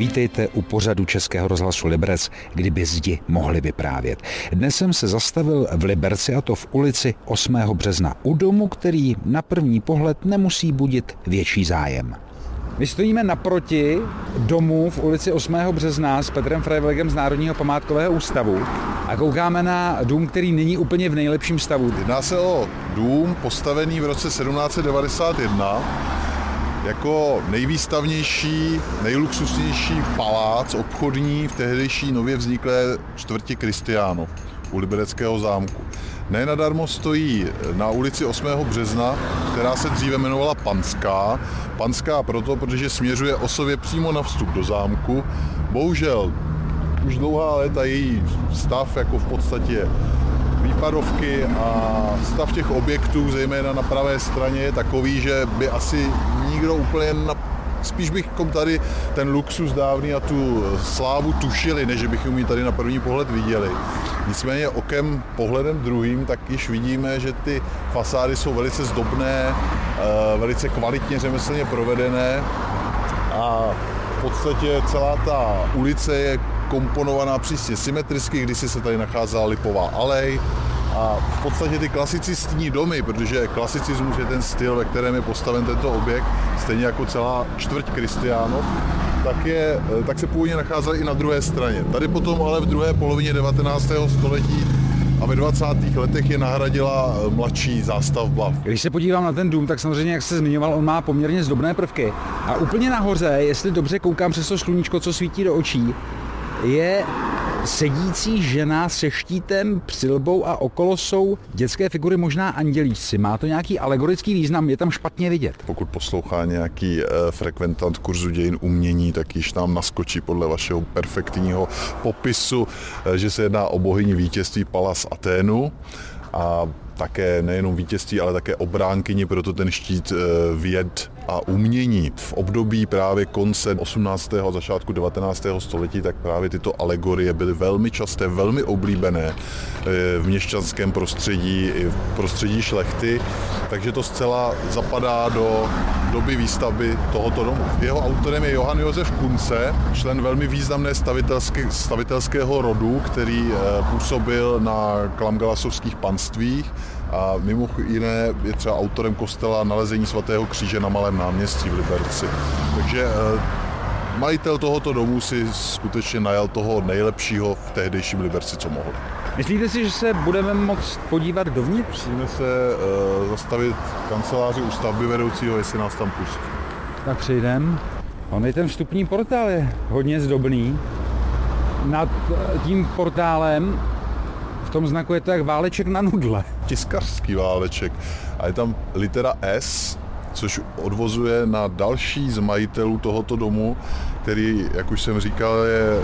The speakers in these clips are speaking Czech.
Vítejte u pořadu Českého rozhlasu Liberec, kdyby zdi mohli vyprávět. Dnes jsem se zastavil v Liberci a to v ulici 8. března u domu, který na první pohled nemusí budit větší zájem. My stojíme naproti domu v ulici 8. března s Petrem Freiwilligem z Národního památkového ústavu a koukáme na dům, který není úplně v nejlepším stavu. Jedná se o dům postavený v roce 1791 jako nejvýstavnější, nejluxusnější palác obchodní v tehdejší nově vzniklé čtvrti Kristiáno u Libereckého zámku. Nenadarmo stojí na ulici 8. března, která se dříve jmenovala Panská. Panská proto, protože směřuje osově přímo na vstup do zámku. Bohužel už dlouhá léta její stav jako v podstatě výpadovky a stav těch objektů, zejména na pravé straně, je takový, že by asi nikdo úplně na spíš bychom tady ten luxus dávný a tu slávu tušili, než bychom ji tady na první pohled viděli. Nicméně okem, pohledem druhým, tak již vidíme, že ty fasády jsou velice zdobné, eh, velice kvalitně řemeslně provedené a v podstatě celá ta ulice je komponovaná přísně symetricky, když se tady nacházela Lipová alej, a v podstatě ty klasicistní domy, protože klasicismus je ten styl, ve kterém je postaven tento objekt, stejně jako celá čtvrť Kristiánov, tak, je, tak se původně nacházely i na druhé straně. Tady potom ale v druhé polovině 19. století a ve 20. letech je nahradila mladší zástavba. Když se podívám na ten dům, tak samozřejmě, jak se zmiňoval, on má poměrně zdobné prvky. A úplně nahoře, jestli dobře koukám přes to sluníčko, co svítí do očí, je sedící žena se štítem, přilbou a okolo jsou dětské figury, možná andělíci. Má to nějaký alegorický význam, je tam špatně vidět. Pokud poslouchá nějaký e, frekventant kurzu dějin umění, tak již nám naskočí podle vašeho perfektního popisu, e, že se jedná o bohyni vítězství Palas Aténu a také nejenom vítězství, ale také obránkyni, proto ten štít eh, věd a umění. V období právě konce 18. a začátku 19. století, tak právě tyto alegorie byly velmi časté, velmi oblíbené eh, v měšťanském prostředí i v prostředí šlechty, takže to zcela zapadá do doby výstavby tohoto domu. Jeho autorem je Johann Josef Kunce, člen velmi významné stavitelské, stavitelského rodu, který eh, působil na klamgalasovských panstvích a mimo jiné je třeba autorem kostela nalezení svatého kříže na Malém náměstí v Liberci. Takže eh, majitel tohoto domu si skutečně najal toho nejlepšího v tehdejším Liberci, co mohl. Myslíte si, že se budeme moct podívat dovnitř? Musíme se uh, zastavit kanceláři u stavby vedoucího, jestli nás tam pustí. Tak přejdem. On je ten vstupní portál je hodně zdobný. Nad tím portálem tom znaku je to jak váleček na nudle. Tiskařský váleček. A je tam litera S, což odvozuje na další z majitelů tohoto domu, který, jak už jsem říkal, je,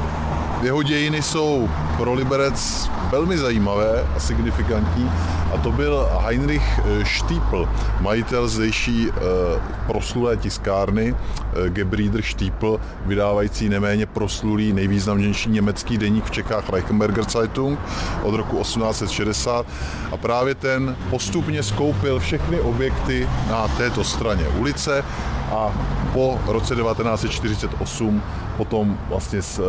jeho dějiny jsou pro Liberec velmi zajímavé a signifikantní. A to byl Heinrich Stiepl, majitel zdejší eh, proslulé tiskárny eh, Gebrieder Stiepl, vydávající neméně proslulý nejvýznamnější německý deník v Čechách Reichenberger Zeitung od roku 1860 a právě ten postupně skoupil všechny objekty na této straně ulice a po roce 1948 potom vlastně z uh,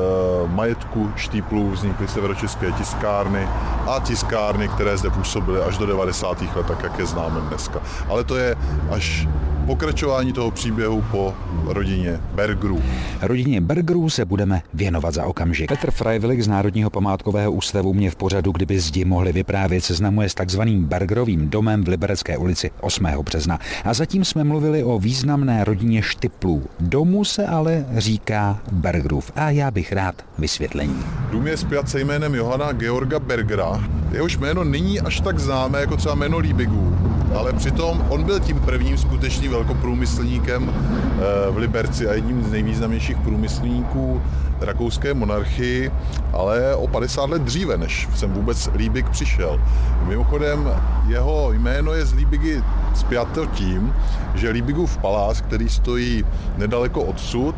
majetku Štíplů vznikly severočeské tiskárny a tiskárny, které zde působily až do 90. let, tak jak je známe dneska. Ale to je až pokračování toho příběhu po rodině Bergerů. Rodině Bergerů se budeme věnovat za okamžik. Petr Freiwillig z Národního památkového ústavu mě v pořadu, kdyby zdi mohli vyprávět, seznamuje s takzvaným Bergerovým domem v Liberecké ulici 8. března. A zatím jsme mluvili o významné rodině Štiplů. Domu se ale říká Bergerův a já bych rád vysvětlení. Dům je zpět se jménem Johana Georga Bergera. Jehož jméno není až tak známé jako třeba jméno Líbigů, ale přitom on byl tím prvním skutečným velkoprůmyslníkem eh, v Liberci a jedním z nejvýznamnějších průmyslníků rakouské monarchii, ale o 50 let dříve, než jsem vůbec Líbig přišel. Mimochodem, jeho jméno je z Líbigy spjato tím, že Líbigův palác, který stojí nedaleko odsud,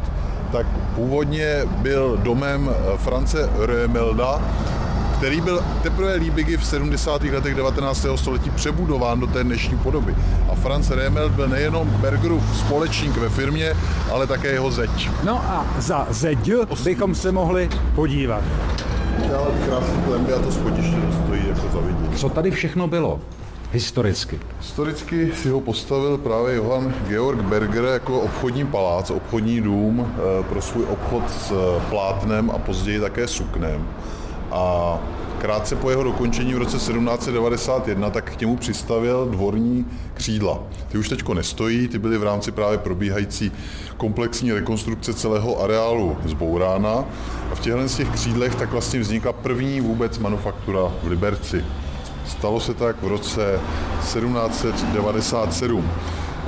tak původně byl domem France Römelda, který byl teprve Líbigy v 70. letech 19. století přebudován do té dnešní podoby. A Franz Remelt byl nejenom Bergerův společník ve firmě, ale také jeho zeď. No a za zeď bychom se mohli podívat. Ale krásný klemby a to schodiště stojí jako za vidění. Co tady všechno bylo? Historicky? Historicky si ho postavil právě Johann Georg Berger jako obchodní palác, obchodní dům eh, pro svůj obchod s eh, plátnem a později také suknem. A krátce po jeho dokončení v roce 1791 tak k němu přistavil dvorní křídla. Ty už teďko nestojí, ty byly v rámci právě probíhající komplexní rekonstrukce celého areálu zbourána. A v těchto z těch křídlech tak vlastně vznikla první vůbec manufaktura v Liberci. Stalo se tak v roce 1797.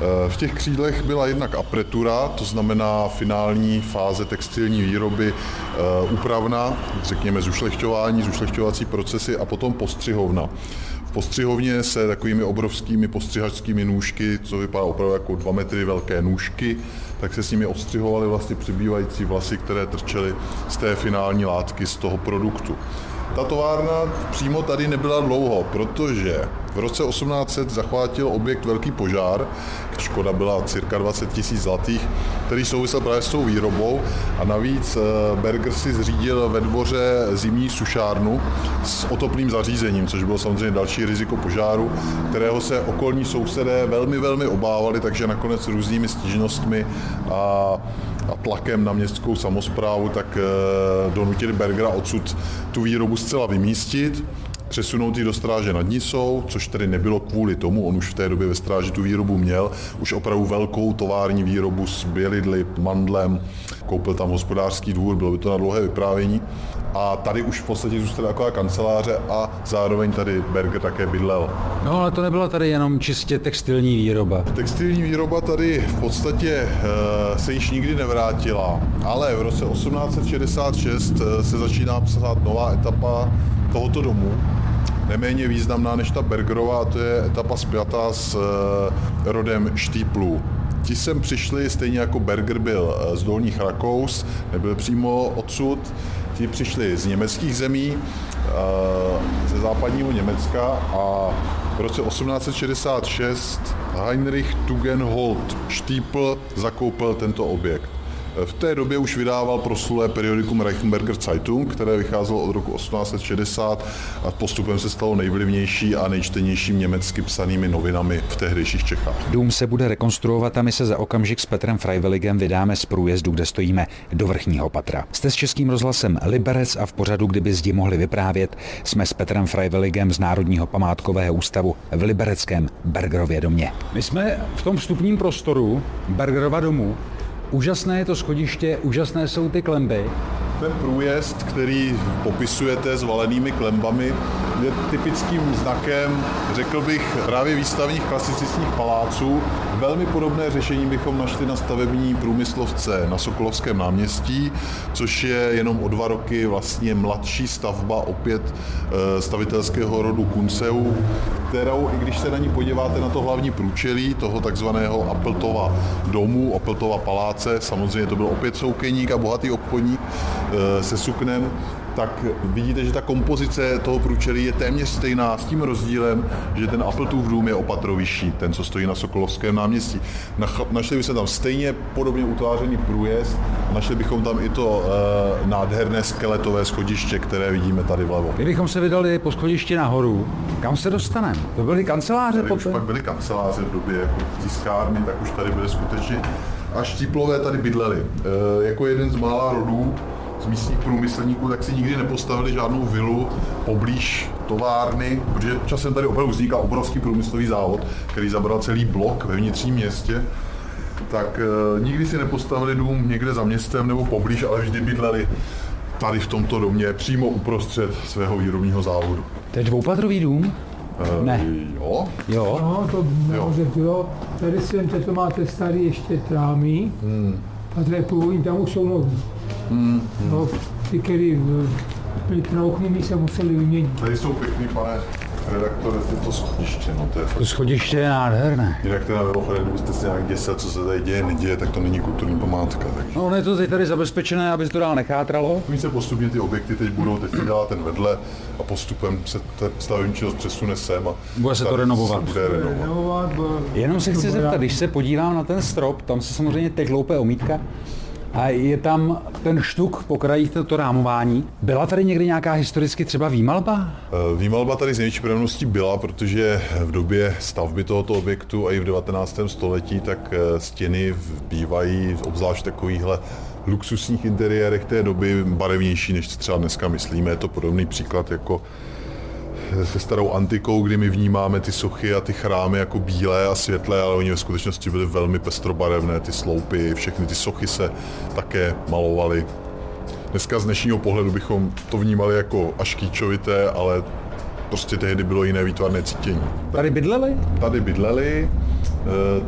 Eh, v těch křídlech byla jednak apretura, to znamená finální fáze textilní výroby, eh, úpravna, řekněme zušlechťování, zušlechťovací procesy a potom postřihovna. V postřihovně se takovými obrovskými postřihačskými nůžky, co vypadá opravdu jako dva metry velké nůžky, tak se s nimi ostřihovaly vlastně přibývající vlasy, které trčely z té finální látky, z toho produktu. Ta továrna přímo tady nebyla dlouho, protože v roce 1800 zachvátil objekt velký požár, škoda byla cirka 20 tisíc zlatých, který souvisel právě s tou výrobou. A navíc eh, Berger si zřídil ve dvoře zimní sušárnu s otoplým zařízením, což bylo samozřejmě další riziko požáru, kterého se okolní sousedé velmi, velmi obávali, takže nakonec různými stížnostmi a a tlakem na městskou samozprávu, tak eh, donutili Bergera odsud tu výrobu zcela vymístit přesunout ji do stráže nad Nisou, což tedy nebylo kvůli tomu, on už v té době ve stráži tu výrobu měl, už opravdu velkou tovární výrobu s bělidly, mandlem, koupil tam hospodářský dvůr, bylo by to na dlouhé vyprávění. A tady už v podstatě zůstala taková kanceláře a zároveň tady Berger také bydlel. No ale to nebyla tady jenom čistě textilní výroba. Textilní výroba tady v podstatě e, se již nikdy nevrátila, ale v roce 1866 eh, se začíná psát nová etapa tohoto domu, neméně významná než ta Bergerová, to je etapa spjatá s eh, rodem Štýplů. Ti sem přišli, stejně jako Berger byl eh, z Dolních Rakous, nebyl přímo odsud, ti přišli z německých zemí, eh, ze západního Německa a v roce 1866 Heinrich Tugendholt Štýpl zakoupil tento objekt. V té době už vydával proslulé periodikum Reichenberger Zeitung, které vycházelo od roku 1860 a postupem se stalo nejvlivnější a nejčtenějším německy psanými novinami v tehdejších Čechách. Dům se bude rekonstruovat a my se za okamžik s Petrem Freiwilligem vydáme z průjezdu, kde stojíme, do vrchního patra. Jste s Českým rozhlasem Liberec a v pořadu, kdyby zdi mohli vyprávět, jsme s Petrem Freiwilligem z Národního památkového ústavu v Libereckém Bergerově domě. My jsme v tom vstupním prostoru Bergerova domu Úžasné je to schodiště, úžasné jsou ty klemby. Ten průjezd, který popisujete s valenými klembami, je typickým znakem, řekl bych, právě výstavních klasicistních paláců. Velmi podobné řešení bychom našli na stavební průmyslovce na Sokolovském náměstí, což je jenom o dva roky vlastně mladší stavba opět eh, stavitelského rodu Kunceu, kterou, i když se na ní podíváte na to hlavní průčelí toho takzvaného Appletova domu, Appletova paláce, samozřejmě to byl opět soukeník a bohatý obchodník eh, se suknem, tak vidíte, že ta kompozice toho průčelí je téměř stejná s tím rozdílem, že ten Appletův dům je opatro vyšší, ten, co stojí na Sokolovském náměstí. Našli bychom tam stejně podobně utvářený průjezd, našli bychom tam i to e, nádherné skeletové schodiště, které vidíme tady vlevo. Kdybychom se vydali po schodišti nahoru, kam se dostaneme? To byly kanceláře tady už pak byly kanceláře v době jako tiskárny, tak už tady byly skutečně a štíplové tady bydleli. E, jako jeden z mála rodů z místních průmyslníků, tak si nikdy nepostavili žádnou vilu poblíž továrny, protože časem tady opravdu vzniká obrovský průmyslový závod, který zabral celý blok ve vnitřním městě tak e, nikdy si nepostavili dům někde za městem nebo poblíž, ale vždy bydleli tady v tomto domě, přímo uprostřed svého výrobního závodu. To je dvoupatrový dům? E, ne. Jo. Jo. No, to může bylo. Tady si to máte starý ještě trámy. Hmm. A tady původní, tam už jsou nový. Hmm. No, ty, který byly trouchněný, se museli vyměnit. Tady jsou pěkný, pane. Redaktor, je to schodiště, no to je fakt. To schodiště je nádherné. Jinak teda mimochodem, kdybyste se nějak děsel, co se tady děje, neděje, tak to není kulturní památka. Takže. No, ono je to teď tady zabezpečené, aby se to dál nechátralo. Oni se postupně ty objekty teď budou, teď se dělá ten vedle a postupem se ta stavební činnost přesune sem a Bude se to renovovat. Se bude renovovat. Jenom se chci zeptat, když se podívám na ten strop, tam se samozřejmě teď loupe omítka, a je tam ten štuk po krajích toto rámování. Byla tady někdy nějaká historicky třeba výmalba? Eh, Výmalba tady z největší pravděpodobností byla, protože v době stavby tohoto objektu a i v 19. století, tak eh, stěny v- bývají obzvlášť takovýchhle luxusních interiérech té doby barevnější, než třeba dneska myslíme. Je to podobný příklad jako se starou antikou, kdy my vnímáme ty sochy a ty chrámy jako bílé a světlé, ale oni ve skutečnosti byly velmi pestrobarevné, ty sloupy, všechny ty sochy se také malovaly. Dneska z dnešního pohledu bychom to vnímali jako až kýčovité, ale prostě tehdy bylo jiné výtvarné cítění. Tady bydleli? Tady bydleli,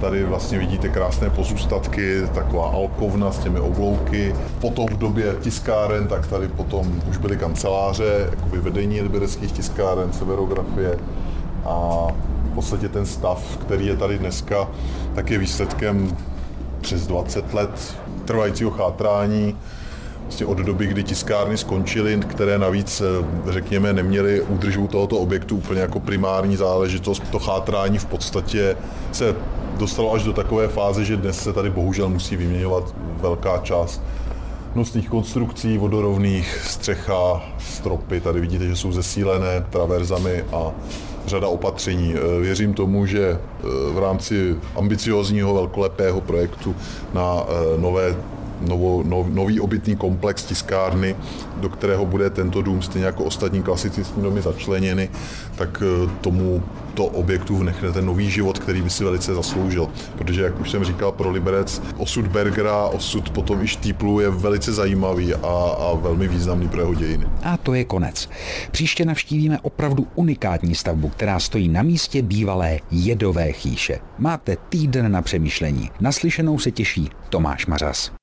tady vlastně vidíte krásné pozůstatky, taková alkovna s těmi oblouky. Potom v době tiskáren, tak tady potom už byly kanceláře, jakoby vedení libereckých tiskáren, severografie a v podstatě ten stav, který je tady dneska, tak je výsledkem přes 20 let trvajícího chátrání, vlastně od doby, kdy tiskárny skončily, které navíc, eh, řekněme, neměly údržbu tohoto objektu úplně jako primární záležitost. To chátrání v podstatě se dostalo až do takové fáze, že dnes se tady bohužel musí vyměňovat velká část nosných konstrukcí, vodorovných, střecha, stropy, tady vidíte, že jsou zesílené traverzami a řada opatření. Eh, Věřím tomu, že eh, v rámci ambiciozního velkolepého projektu na nové novo, no, nový obytný komplex tiskárny, do kterého bude tento dům stejně jako ostatní klasicistní domy začleněny, tak eh, tomu to objektu vnechne ten nový život, který by si velice zasloužil. Protože, jak už jsem říkal, pro Liberec osud Bergera, osud potom i Štíplu je velice zajímavý a, a velmi významný pro jeho dějiny. A to je konec. Příště navštívíme opravdu unikátní stavbu, která stojí na místě bývalé jedové chýše. Máte týden na přemýšlení. Naslyšenou se těší Tomáš Mařas.